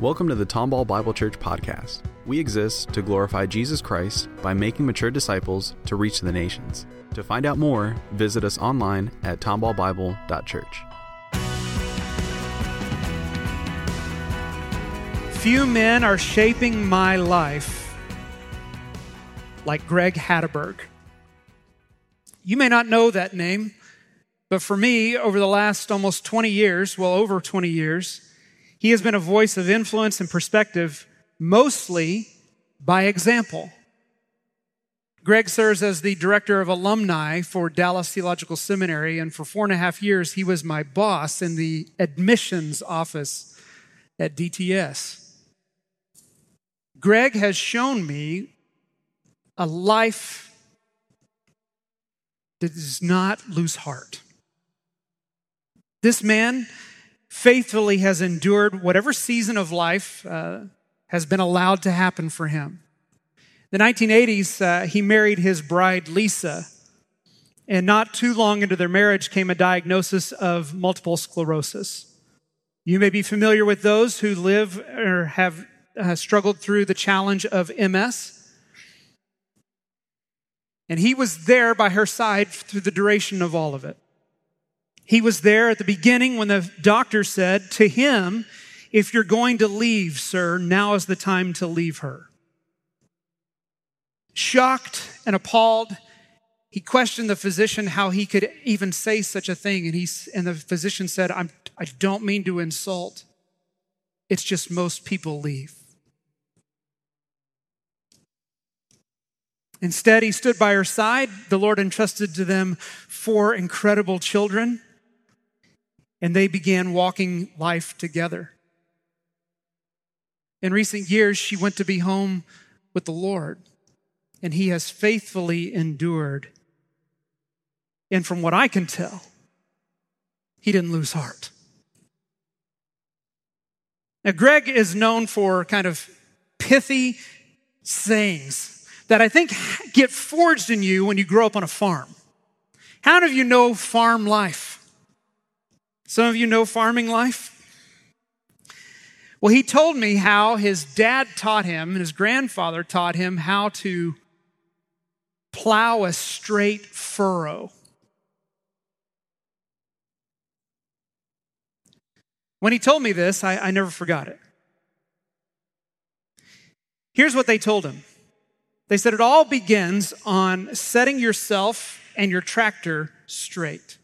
Welcome to the Tomball Bible Church podcast. We exist to glorify Jesus Christ by making mature disciples to reach the nations. To find out more, visit us online at tomballbible.church. Few men are shaping my life like Greg Hatteberg. You may not know that name, but for me, over the last almost 20 years, well, over 20 years, he has been a voice of influence and perspective, mostly by example. Greg serves as the director of alumni for Dallas Theological Seminary, and for four and a half years, he was my boss in the admissions office at DTS. Greg has shown me a life that does not lose heart. This man faithfully has endured whatever season of life uh, has been allowed to happen for him. The 1980s, uh, he married his bride, Lisa, and not too long into their marriage came a diagnosis of multiple sclerosis. You may be familiar with those who live or have uh, struggled through the challenge of MS. And he was there by her side through the duration of all of it. He was there at the beginning when the doctor said to him, If you're going to leave, sir, now is the time to leave her. Shocked and appalled, he questioned the physician how he could even say such a thing. And, he, and the physician said, I'm, I don't mean to insult. It's just most people leave. Instead, he stood by her side. The Lord entrusted to them four incredible children, and they began walking life together. In recent years, she went to be home with the Lord, and he has faithfully endured. And from what I can tell, he didn't lose heart. Now, Greg is known for kind of pithy sayings that I think get forged in you when you grow up on a farm. How many of you know farm life? Some of you know farming life? Well, he told me how his dad taught him and his grandfather taught him how to plow a straight furrow. When he told me this, I, I never forgot it. Here's what they told him they said it all begins on setting yourself and your tractor straight.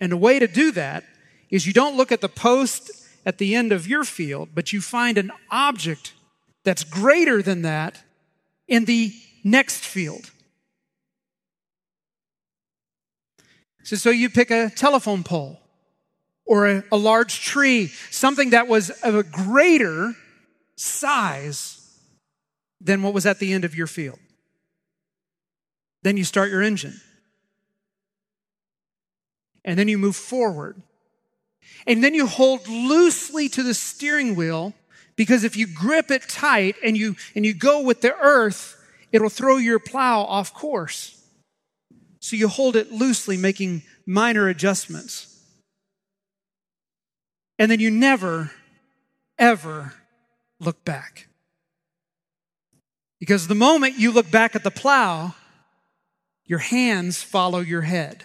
And a way to do that is you don't look at the post at the end of your field, but you find an object that's greater than that in the next field. So, so you pick a telephone pole or a, a large tree, something that was of a greater size than what was at the end of your field. Then you start your engine. And then you move forward. And then you hold loosely to the steering wheel because if you grip it tight and you, and you go with the earth, it'll throw your plow off course. So you hold it loosely, making minor adjustments. And then you never, ever look back. Because the moment you look back at the plow, your hands follow your head.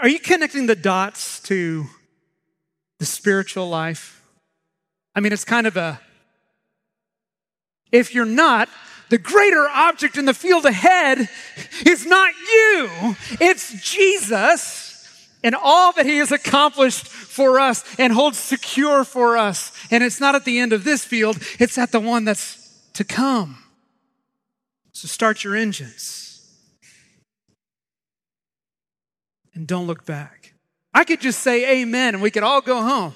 Are you connecting the dots to the spiritual life? I mean, it's kind of a, if you're not, the greater object in the field ahead is not you, it's Jesus and all that he has accomplished for us and holds secure for us. And it's not at the end of this field, it's at the one that's to come. So start your engines and don't look back. I could just say amen and we could all go home.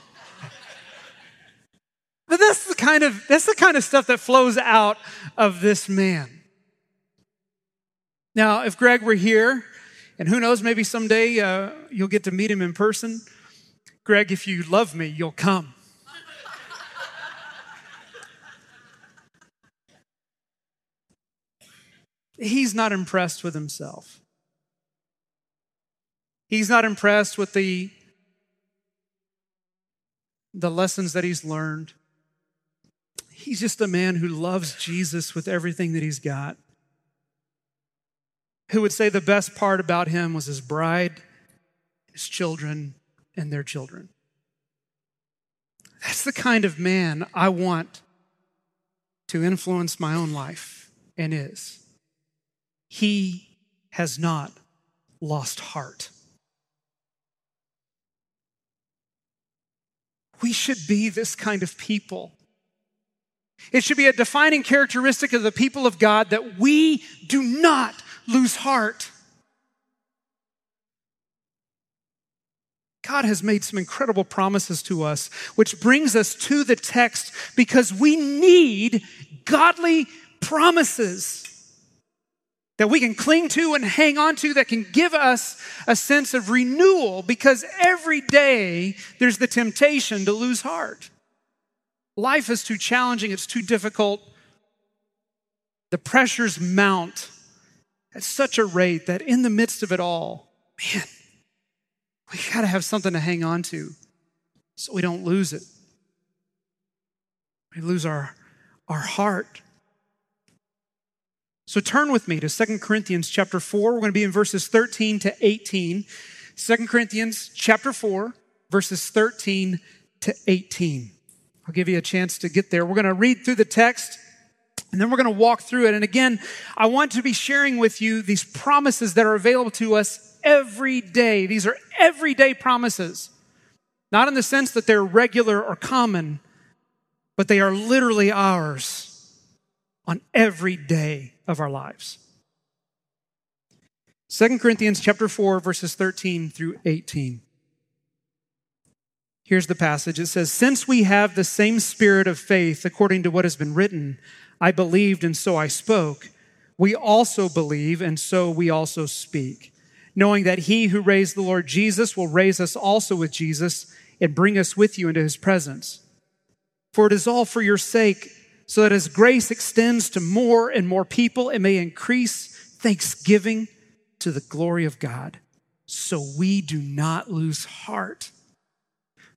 But that's the kind of that's the kind of stuff that flows out of this man. Now, if Greg were here, and who knows, maybe someday uh, you'll get to meet him in person. Greg, if you love me, you'll come. He's not impressed with himself. He's not impressed with the, the lessons that he's learned. He's just a man who loves Jesus with everything that he's got. Who would say the best part about him was his bride, his children, and their children. That's the kind of man I want to influence my own life and is. He has not lost heart. We should be this kind of people. It should be a defining characteristic of the people of God that we do not lose heart. God has made some incredible promises to us, which brings us to the text because we need godly promises that we can cling to and hang on to that can give us a sense of renewal because every day there's the temptation to lose heart. Life is too challenging, it's too difficult. The pressures mount at such a rate that in the midst of it all, man, we got to have something to hang on to so we don't lose it. We lose our, our heart. So turn with me to 2 Corinthians chapter 4. We're going to be in verses 13 to 18. 2 Corinthians chapter 4, verses 13 to 18. I'll give you a chance to get there. We're going to read through the text and then we're going to walk through it. And again, I want to be sharing with you these promises that are available to us every day. These are everyday promises. Not in the sense that they're regular or common, but they are literally ours on every day of our lives. 2 Corinthians chapter 4 verses 13 through 18. Here's the passage. It says, Since we have the same spirit of faith according to what has been written, I believed and so I spoke. We also believe and so we also speak, knowing that he who raised the Lord Jesus will raise us also with Jesus and bring us with you into his presence. For it is all for your sake, so that as grace extends to more and more people, it may increase thanksgiving to the glory of God. So we do not lose heart.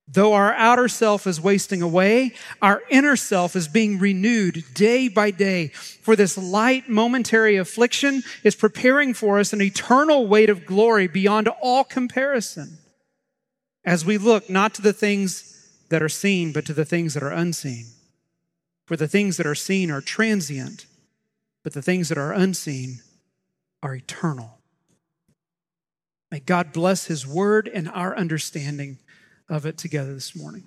Though our outer self is wasting away, our inner self is being renewed day by day. For this light momentary affliction is preparing for us an eternal weight of glory beyond all comparison. As we look not to the things that are seen, but to the things that are unseen. For the things that are seen are transient, but the things that are unseen are eternal. May God bless His word and our understanding of it together this morning.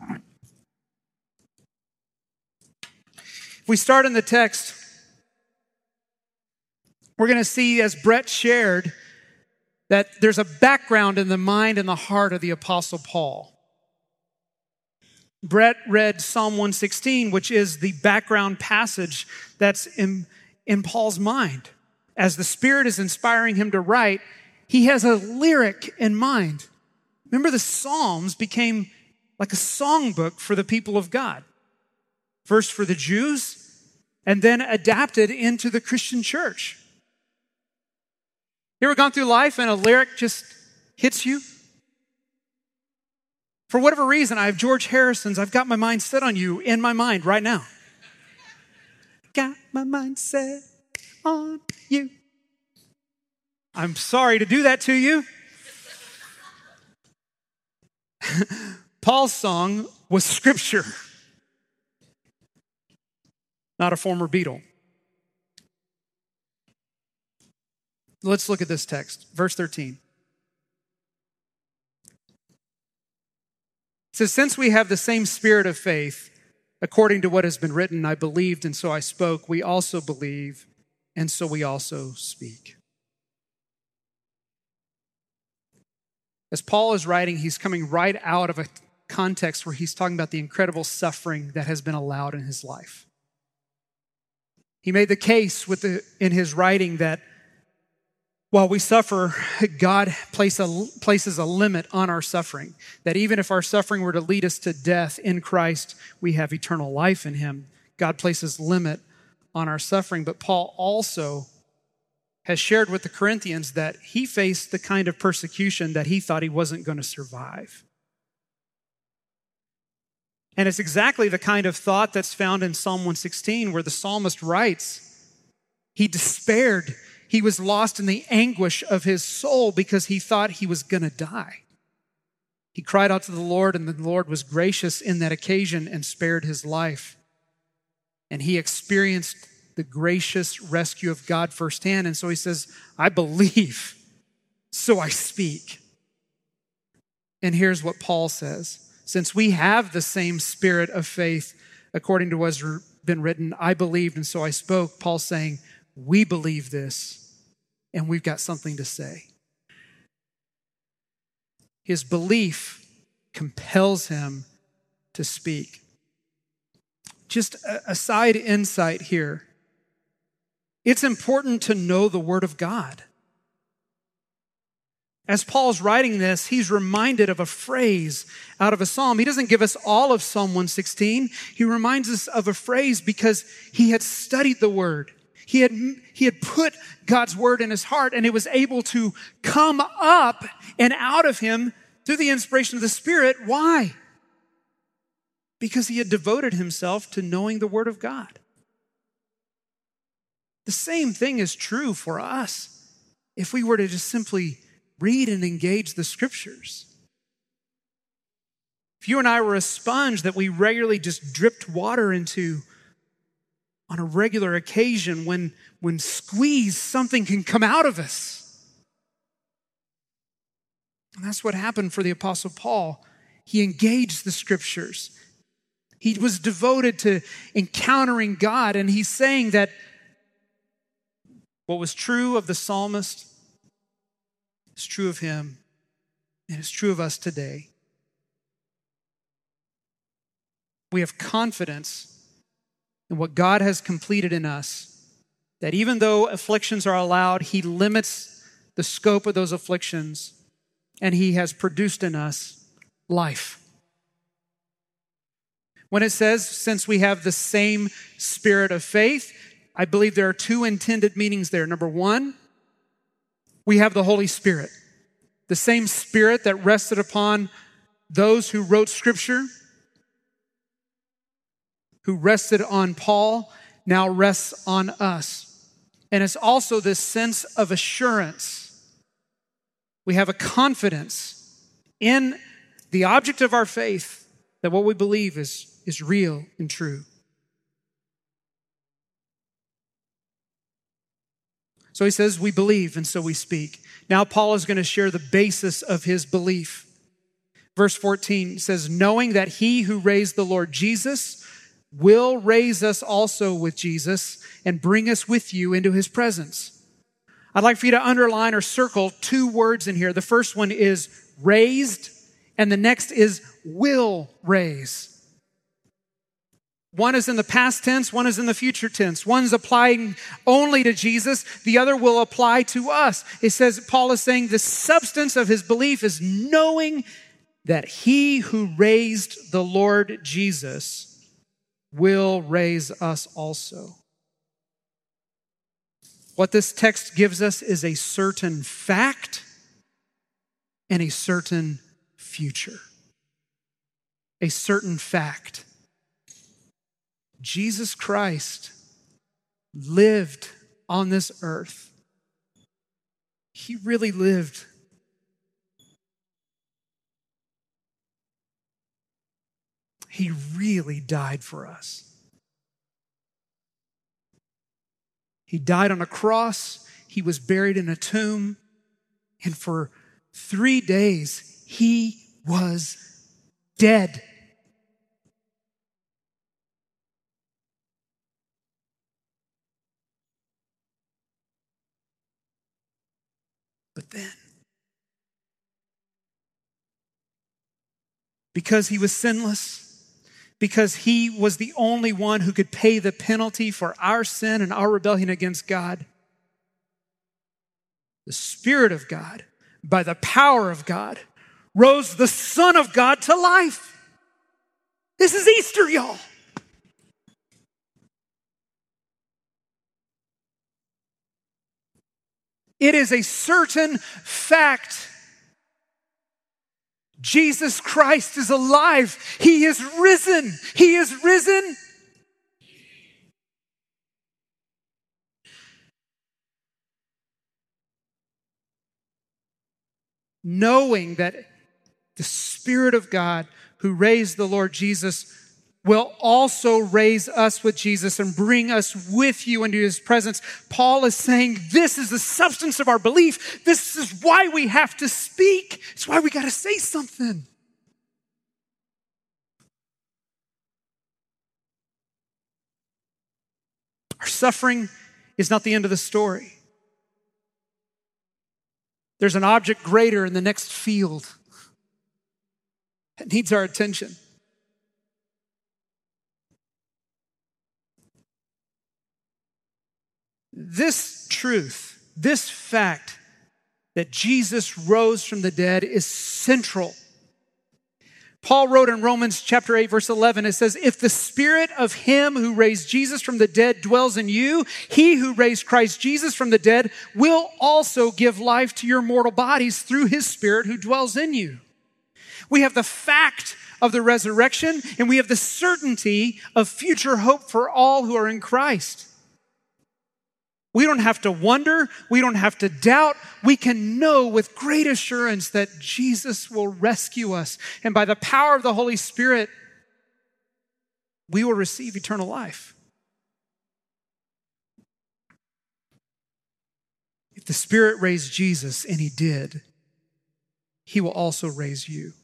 If we start in the text, we're going to see, as Brett shared, that there's a background in the mind and the heart of the Apostle Paul. Brett read Psalm 116, which is the background passage that's in, in Paul's mind. As the Spirit is inspiring him to write, he has a lyric in mind. Remember, the Psalms became like a songbook for the people of God. First for the Jews, and then adapted into the Christian church. You ever gone through life and a lyric just hits you? For whatever reason, I have George Harrison's I've Got My Mind Set on You in my mind right now. Got my mind set on you. I'm sorry to do that to you. Paul's song was scripture, not a former Beatle. Let's look at this text, verse 13. Says, Since we have the same spirit of faith, according to what has been written, I believed and so I spoke, we also believe and so we also speak. As Paul is writing, he's coming right out of a context where he's talking about the incredible suffering that has been allowed in his life. He made the case with the, in his writing that while we suffer, God place a, places a limit on our suffering. That even if our suffering were to lead us to death in Christ, we have eternal life in Him. God places limit on our suffering. But Paul also has shared with the Corinthians that he faced the kind of persecution that he thought he wasn't going to survive. And it's exactly the kind of thought that's found in Psalm 116, where the psalmist writes, He despaired. He was lost in the anguish of his soul because he thought he was going to die. He cried out to the Lord, and the Lord was gracious in that occasion and spared his life. And he experienced the gracious rescue of God firsthand. And so he says, I believe, so I speak. And here's what Paul says Since we have the same spirit of faith, according to what has been written, I believed and so I spoke. Paul's saying, We believe this, and we've got something to say. His belief compels him to speak. Just a side insight here it's important to know the Word of God. As Paul's writing this, he's reminded of a phrase out of a psalm. He doesn't give us all of Psalm 116. He reminds us of a phrase because he had studied the Word. He had, he had put God's Word in his heart and it was able to come up and out of him through the inspiration of the Spirit. Why? Because he had devoted himself to knowing the Word of God. The same thing is true for us if we were to just simply read and engage the scriptures. If you and I were a sponge that we regularly just dripped water into on a regular occasion, when, when squeezed, something can come out of us. And that's what happened for the Apostle Paul. He engaged the scriptures. He was devoted to encountering God, and he's saying that what was true of the psalmist is true of him, and it's true of us today. We have confidence in what God has completed in us, that even though afflictions are allowed, He limits the scope of those afflictions, and He has produced in us life. When it says, since we have the same spirit of faith, I believe there are two intended meanings there. Number one, we have the Holy Spirit, the same Spirit that rested upon those who wrote Scripture, who rested on Paul, now rests on us. And it's also this sense of assurance. We have a confidence in the object of our faith that what we believe is, is real and true. So he says, We believe, and so we speak. Now, Paul is going to share the basis of his belief. Verse 14 says, Knowing that he who raised the Lord Jesus will raise us also with Jesus and bring us with you into his presence. I'd like for you to underline or circle two words in here. The first one is raised, and the next is will raise. One is in the past tense, one is in the future tense. One's applying only to Jesus, the other will apply to us. It says, Paul is saying the substance of his belief is knowing that he who raised the Lord Jesus will raise us also. What this text gives us is a certain fact and a certain future. A certain fact. Jesus Christ lived on this earth. He really lived. He really died for us. He died on a cross. He was buried in a tomb. And for three days, he was dead. But then, because he was sinless, because he was the only one who could pay the penalty for our sin and our rebellion against God, the Spirit of God, by the power of God, rose the Son of God to life. This is Easter, y'all. It is a certain fact. Jesus Christ is alive. He is risen. He is risen. Knowing that the Spirit of God who raised the Lord Jesus will also raise us with Jesus and bring us with you into his presence. Paul is saying this is the substance of our belief. This is why we have to speak. It's why we got to say something. Our suffering is not the end of the story. There's an object greater in the next field that needs our attention. This truth, this fact that Jesus rose from the dead is central. Paul wrote in Romans chapter 8 verse 11 it says if the spirit of him who raised Jesus from the dead dwells in you he who raised Christ Jesus from the dead will also give life to your mortal bodies through his spirit who dwells in you. We have the fact of the resurrection and we have the certainty of future hope for all who are in Christ. We don't have to wonder. We don't have to doubt. We can know with great assurance that Jesus will rescue us. And by the power of the Holy Spirit, we will receive eternal life. If the Spirit raised Jesus, and He did, He will also raise you.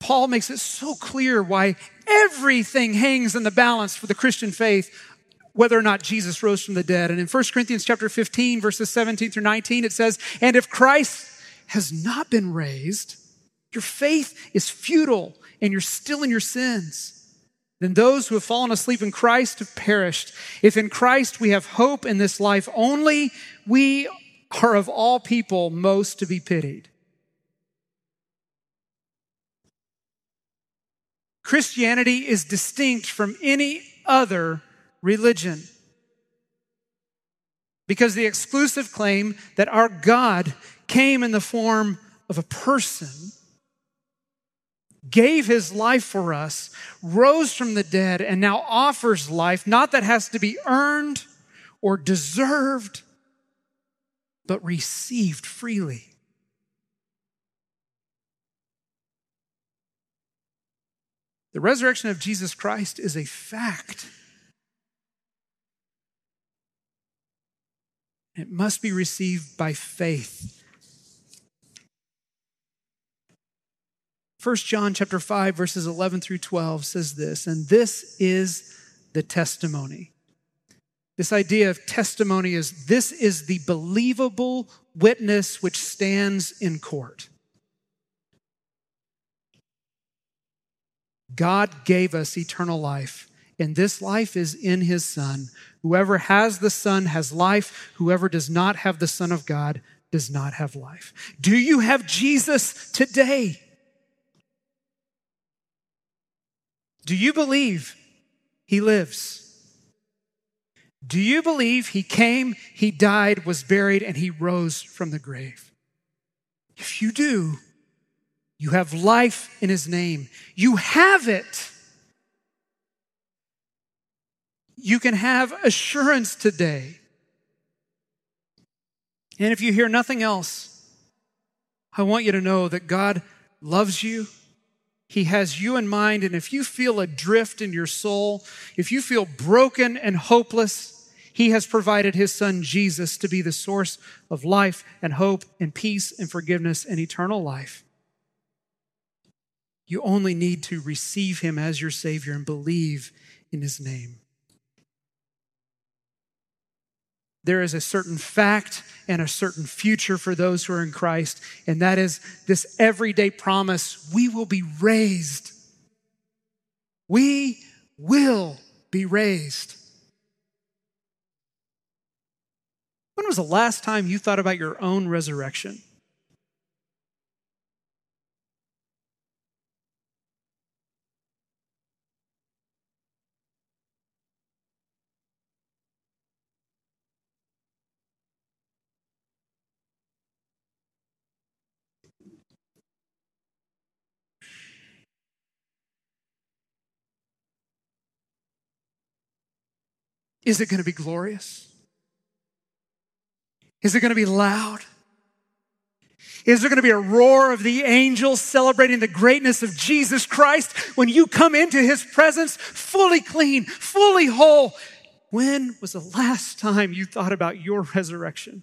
Paul makes it so clear why everything hangs in the balance for the Christian faith whether or not Jesus rose from the dead. And in 1 Corinthians chapter 15 verses 17 through 19 it says, "And if Christ has not been raised, your faith is futile and you're still in your sins." Then those who have fallen asleep in Christ have perished. If in Christ we have hope in this life only, we are of all people most to be pitied. Christianity is distinct from any other religion. Because the exclusive claim that our God came in the form of a person, gave his life for us, rose from the dead, and now offers life, not that has to be earned or deserved, but received freely. The resurrection of Jesus Christ is a fact. It must be received by faith. 1 John chapter 5 verses 11 through 12 says this, and this is the testimony. This idea of testimony is this is the believable witness which stands in court. God gave us eternal life, and this life is in his Son. Whoever has the Son has life. Whoever does not have the Son of God does not have life. Do you have Jesus today? Do you believe he lives? Do you believe he came, he died, was buried, and he rose from the grave? If you do, you have life in his name. You have it you can have assurance today. And if you hear nothing else, I want you to know that God loves you. He has you in mind. And if you feel adrift in your soul, if you feel broken and hopeless, He has provided His Son Jesus to be the source of life and hope and peace and forgiveness and eternal life. You only need to receive Him as your Savior and believe in His name. There is a certain fact and a certain future for those who are in Christ, and that is this everyday promise we will be raised. We will be raised. When was the last time you thought about your own resurrection? Is it going to be glorious? Is it going to be loud? Is there going to be a roar of the angels celebrating the greatness of Jesus Christ when you come into his presence fully clean, fully whole? When was the last time you thought about your resurrection?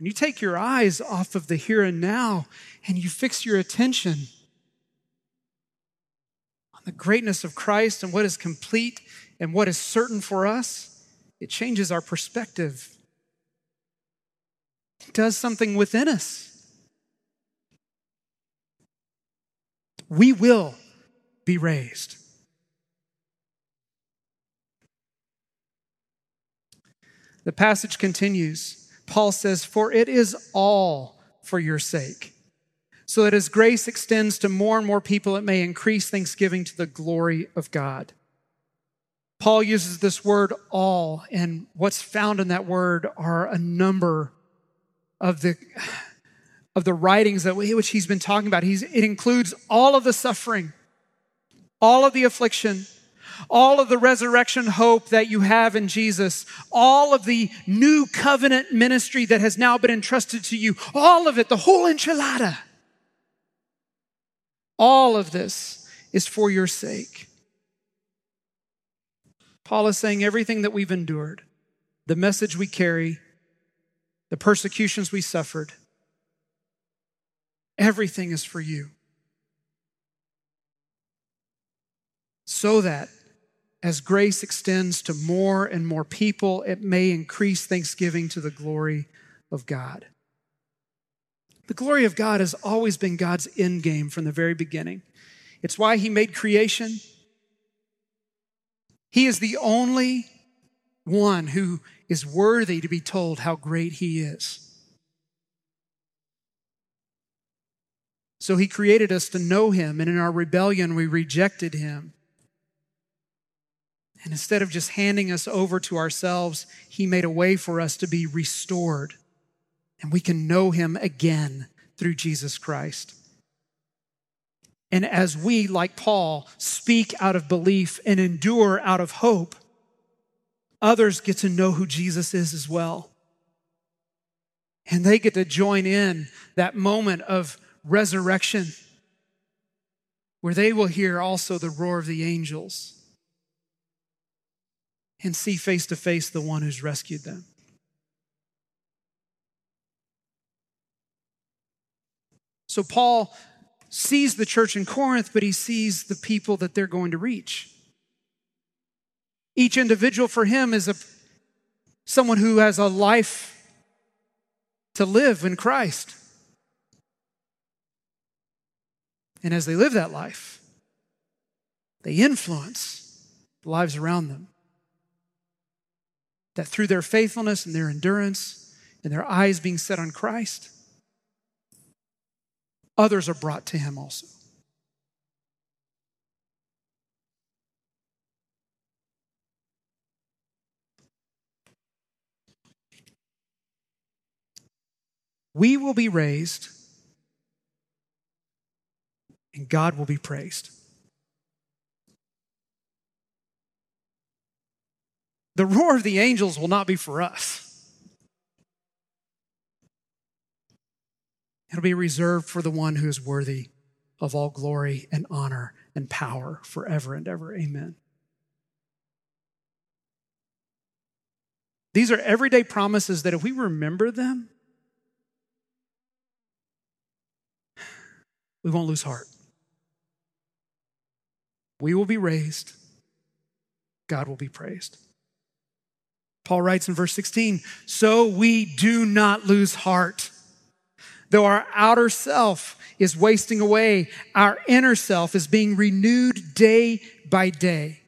And you take your eyes off of the here and now and you fix your attention on the greatness of Christ and what is complete and what is certain for us, it changes our perspective. It does something within us. We will be raised. The passage continues. Paul says, For it is all for your sake, so that as grace extends to more and more people, it may increase thanksgiving to the glory of God. Paul uses this word all, and what's found in that word are a number of the of the writings that we, which he's been talking about. He's, it includes all of the suffering, all of the affliction, all of the resurrection hope that you have in Jesus, all of the new covenant ministry that has now been entrusted to you, all of it, the whole enchilada. All of this is for your sake. Paul is saying everything that we've endured, the message we carry, the persecutions we suffered, everything is for you. So that as grace extends to more and more people, it may increase thanksgiving to the glory of God. The glory of God has always been God's end game from the very beginning. It's why He made creation. He is the only one who is worthy to be told how great He is. So He created us to know Him, and in our rebellion, we rejected Him. And instead of just handing us over to ourselves, He made a way for us to be restored. And we can know Him again through Jesus Christ. And as we, like Paul, speak out of belief and endure out of hope, others get to know who Jesus is as well. And they get to join in that moment of resurrection where they will hear also the roar of the angels and see face to face the one who's rescued them. So, Paul sees the church in Corinth, but he sees the people that they're going to reach. Each individual for him is a, someone who has a life to live in Christ. And as they live that life, they influence the lives around them that through their faithfulness and their endurance and their eyes being set on Christ, others are brought to Him also. We will be raised and God will be praised. The roar of the angels will not be for us. It'll be reserved for the one who is worthy of all glory and honor and power forever and ever. Amen. These are everyday promises that if we remember them, we won't lose heart. We will be raised, God will be praised. Paul writes in verse 16, so we do not lose heart. Though our outer self is wasting away, our inner self is being renewed day by day.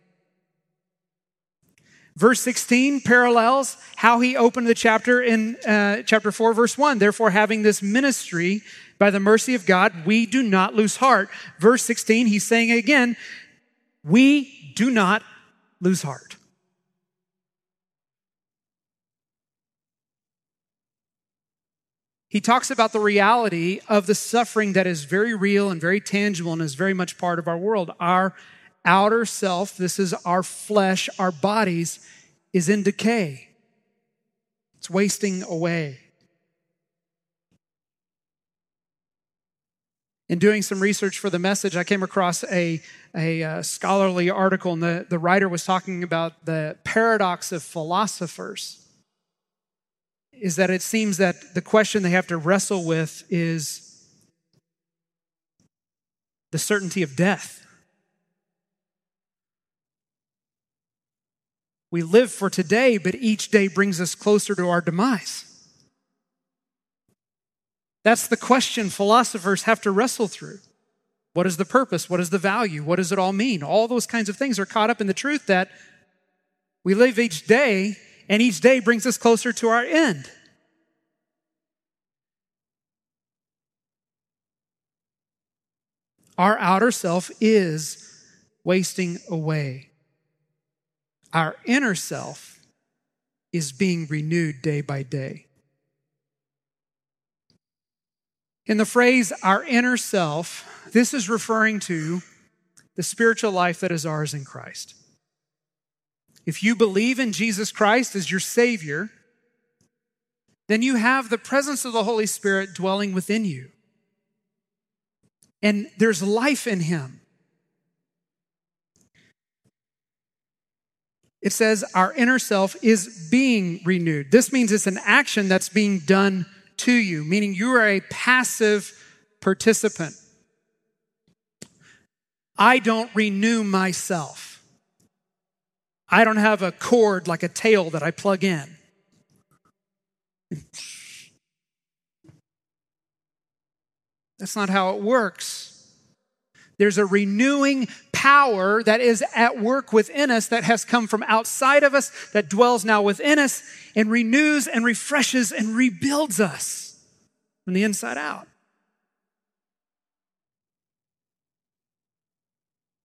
Verse 16 parallels how he opened the chapter in uh, chapter 4, verse 1. Therefore, having this ministry by the mercy of God, we do not lose heart. Verse 16, he's saying again, we do not lose heart. He talks about the reality of the suffering that is very real and very tangible and is very much part of our world. Our outer self, this is our flesh, our bodies, is in decay, it's wasting away. In doing some research for the message, I came across a, a, uh, scholarly article, and the, the writer was talking about the paradox of philosophers is that it seems that the question they have to wrestle with is the certainty of death. We live for today, but each day brings us closer to our demise. That's the question philosophers have to wrestle through. What is the purpose? What is the value? What does it all mean? All those kinds of things are caught up in the truth that we live each day and each day brings us closer to our end. Our outer self is wasting away. Our inner self is being renewed day by day. In the phrase our inner self, this is referring to the spiritual life that is ours in Christ. If you believe in Jesus Christ as your Savior, then you have the presence of the Holy Spirit dwelling within you. And there's life in Him. It says our inner self is being renewed. This means it's an action that's being done to you, meaning you are a passive participant. I don't renew myself. I don't have a cord like a tail that I plug in. That's not how it works. There's a renewing power that is at work within us that has come from outside of us, that dwells now within us, and renews and refreshes and rebuilds us from the inside out.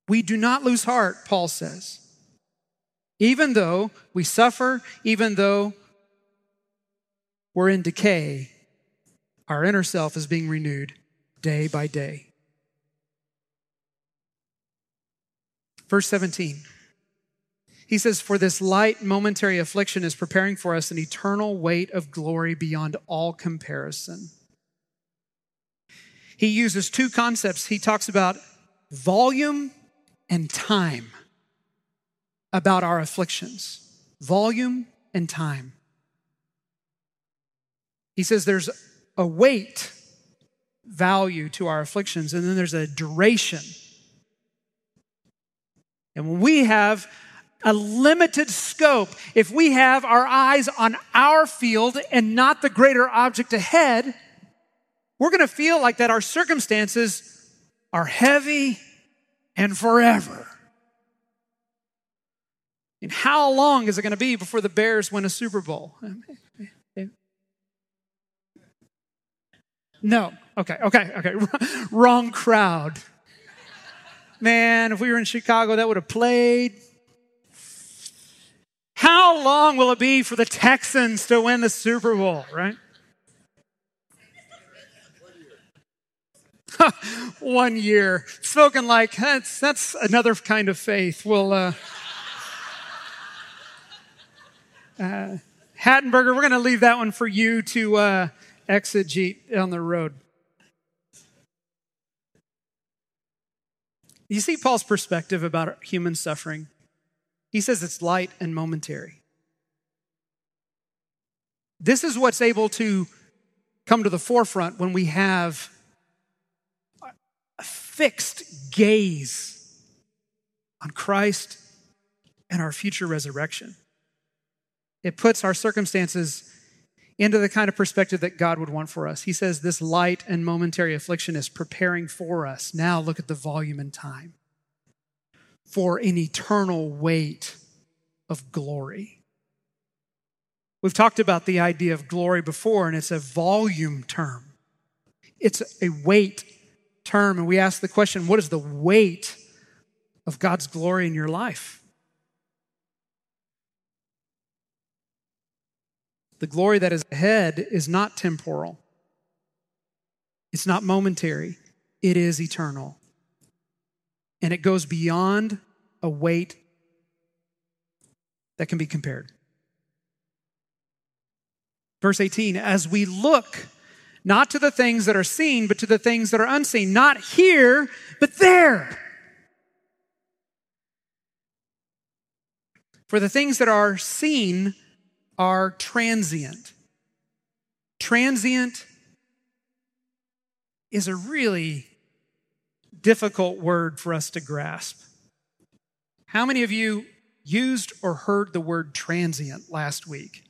We do not lose heart, Paul says. Even though we suffer, even though we're in decay, our inner self is being renewed day by day. Verse 17. He says, For this light momentary affliction is preparing for us an eternal weight of glory beyond all comparison. He uses two concepts. He talks about volume and time about our afflictions volume and time. He says there's a weight value to our afflictions, and then there's a duration. And when we have a limited scope, if we have our eyes on our field and not the greater object ahead, we're going to feel like that our circumstances are heavy and forever. And how long is it going to be before the Bears win a Super Bowl? No. Okay, okay, okay. Wrong crowd. Man, if we were in Chicago, that would have played. How long will it be for the Texans to win the Super Bowl, right? One year. Spoken like that's that's another kind of faith. We'll uh, uh, Hattenberger, we're going to leave that one for you to uh, exegete on the road. You see Paul's perspective about human suffering? He says it's light and momentary. This is what's able to come to the forefront when we have a fixed gaze on Christ and our future resurrection. It puts our circumstances into the kind of perspective that God would want for us. He says this light and momentary affliction is preparing for us. Now look at the volume and time for an eternal weight of glory. We've talked about the idea of glory before, and it's a volume term. It's a weight term, and we ask the question what is the weight of God's glory in your life? The glory that is ahead is not temporal, It's not momentary, it is eternal. And it goes beyond a weight that can be compared. Verse 18, as we look not to the things that are seen, but to the things that are unseen, not here, but there. For the things that are seen are transient. Transient is a really difficult word for us to grasp. How many of you used or heard the word transient last week?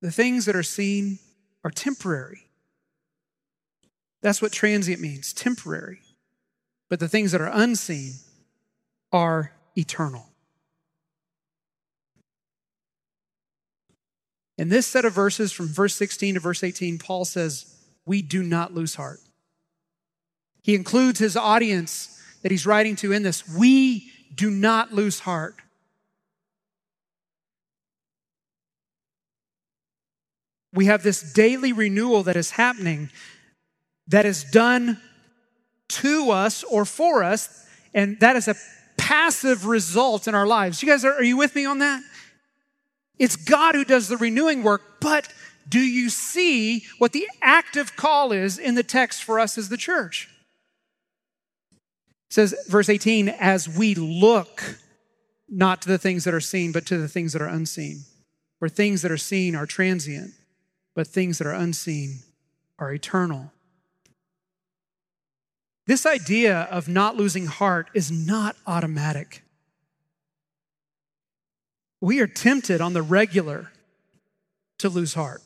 The things that are seen are temporary. That's what transient means temporary. But the things that are unseen are eternal. In this set of verses from verse 16 to verse 18, Paul says, We do not lose heart. He includes his audience that he's writing to in this. We do not lose heart. we have this daily renewal that is happening that is done to us or for us, and that is a passive result in our lives. You guys, are, are you with me on that? It's God who does the renewing work, but do you see what the active call is in the text for us as the church? It says, verse 18, as we look not to the things that are seen, but to the things that are unseen. For things that are seen are transient, but things that are unseen are eternal. This idea of not losing heart is not automatic. We are tempted on the regular to lose heart.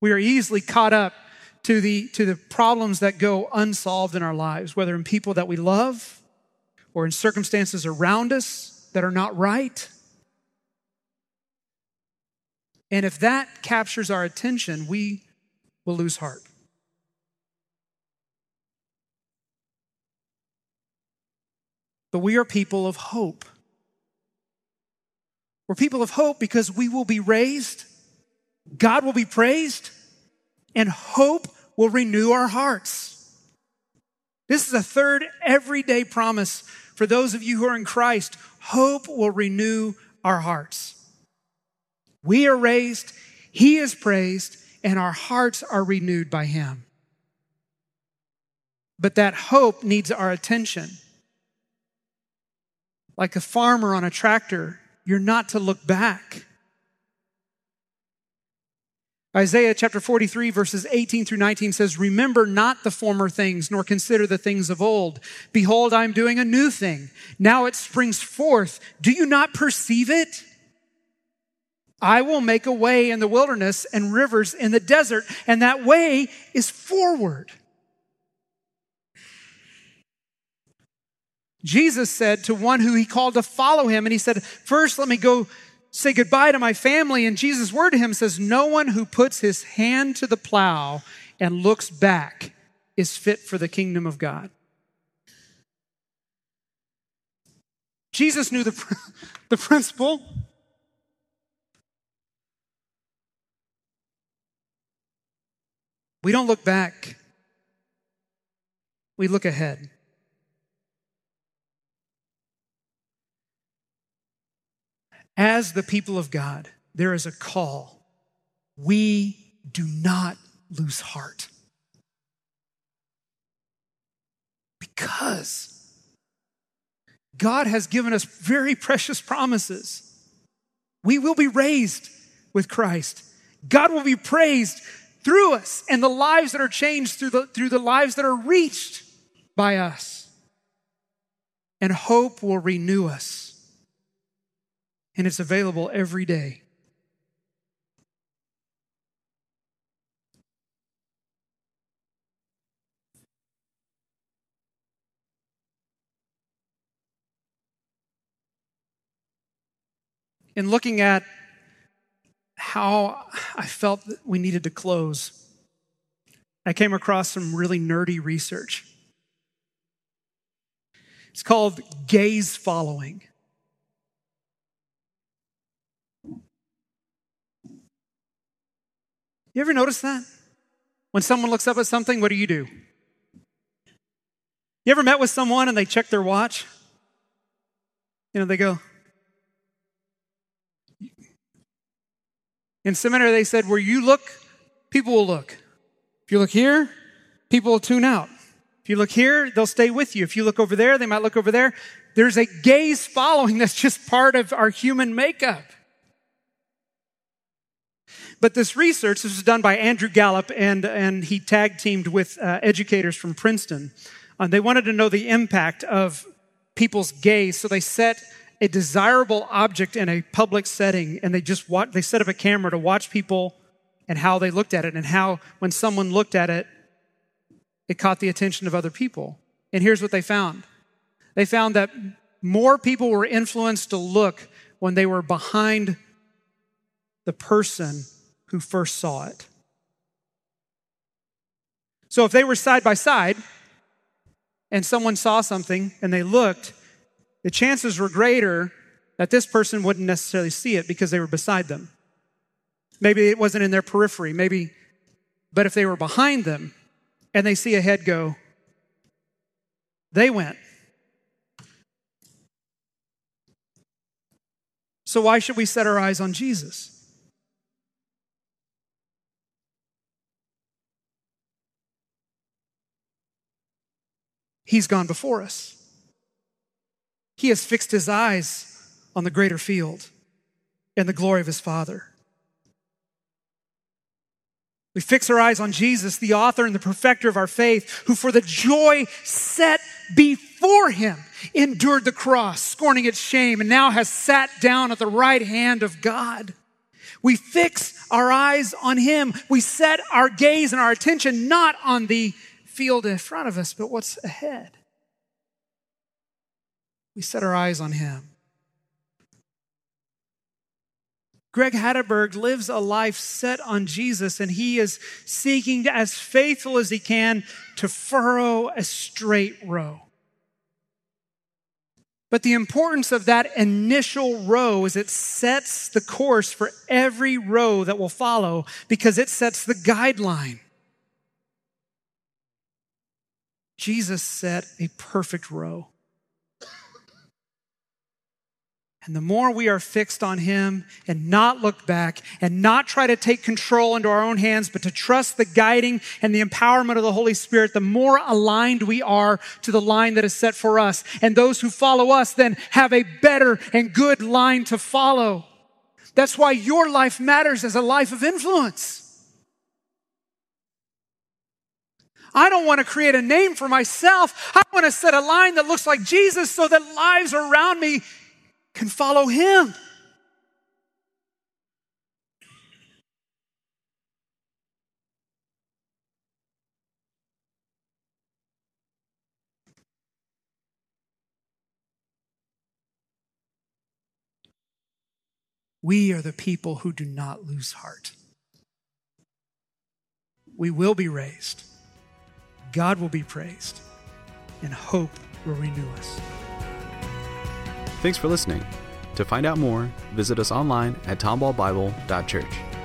We are easily caught up to the, to the problems that go unsolved in our lives, whether in people that we love or in circumstances around us that are not right. And if that captures our attention, we will lose heart. But we are people of hope. We're people of hope because we will be raised, God will be praised, and hope will renew our hearts. This is a third everyday promise for those of you who are in Christ. Hope will renew our hearts. We are raised, He is praised, and our hearts are renewed by Him. But that hope needs our attention. Like a farmer on a tractor, you're not to look back. Isaiah chapter 43, verses 18 through 19 says, Remember not the former things, nor consider the things of old. Behold, I am doing a new thing. Now it springs forth. Do you not perceive it? I will make a way in the wilderness and rivers in the desert, and that way is forward. Jesus said to one who he called to follow him, and he said, First, let me go say goodbye to my family. And Jesus' word to him says, No one who puts his hand to the plow and looks back is fit for the kingdom of God. Jesus knew the, the principle We don't look back, we look ahead. As the people of God, there is a call. We do not lose heart. Because God has given us very precious promises. We will be raised with Christ. God will be praised through us and the lives that are changed through the, through the lives that are reached by us. And hope will renew us. And it's available every day. In looking at how I felt that we needed to close, I came across some really nerdy research. It's called gaze following. You ever notice that? When someone looks up at something, what do you do? You ever met with someone and they check their watch? You know, they go, In seminary, they said, where you look, people will look. If you look here, people will tune out. If you look here, they'll stay with you. If you look over there, they might look over there. There's a gaze following that's just part of our human makeup. But this research, this was done by Andrew Gallup, and, and he tag teamed with uh, educators from Princeton. Uh, they wanted to know the impact of people's gaze, so they set a desirable object in a public setting and they just watch, they set up a camera to watch people and how they looked at it and how when someone looked at it, it caught the attention of other people. And here's what they found. They found that more people were influenced to look when they were behind the person who first saw it. So if they were side by side and someone saw something and they looked, the chances were greater that this person wouldn't necessarily see it because they were beside them. Maybe it wasn't in their periphery, maybe, but if they were behind them and they see a head go, they went. So, why should we set our eyes on Jesus? He's gone before us. He has fixed his eyes on the greater field and the glory of his Father. We fix our eyes on Jesus, the author and the perfecter of our faith, who for the joy set before him endured the cross, scorning its shame, and now has sat down at the right hand of God. We fix our eyes on him. We set our gaze and our attention not on the field in front of us, but what's ahead. We set our eyes on him. Greg Hatteberg lives a life set on Jesus, and he is seeking, as faithful as he can, to furrow a straight row. But the importance of that initial row is it sets the course for every row that will follow because it sets the guideline. Jesus set a perfect row. And the more we are fixed on Him and not look back and not try to take control into our own hands, but to trust the guiding and the empowerment of the Holy Spirit, the more aligned we are to the line that is set for us. And those who follow us then have a better and good line to follow. That's why your life matters as a life of influence. I don't want to create a name for myself. I want to set a line that looks like Jesus so that lives around me can follow him. We are the people who do not lose heart. We will be raised. God will be praised, and hope will renew us. Thanks for listening. To find out more, visit us online at tomballbible.church.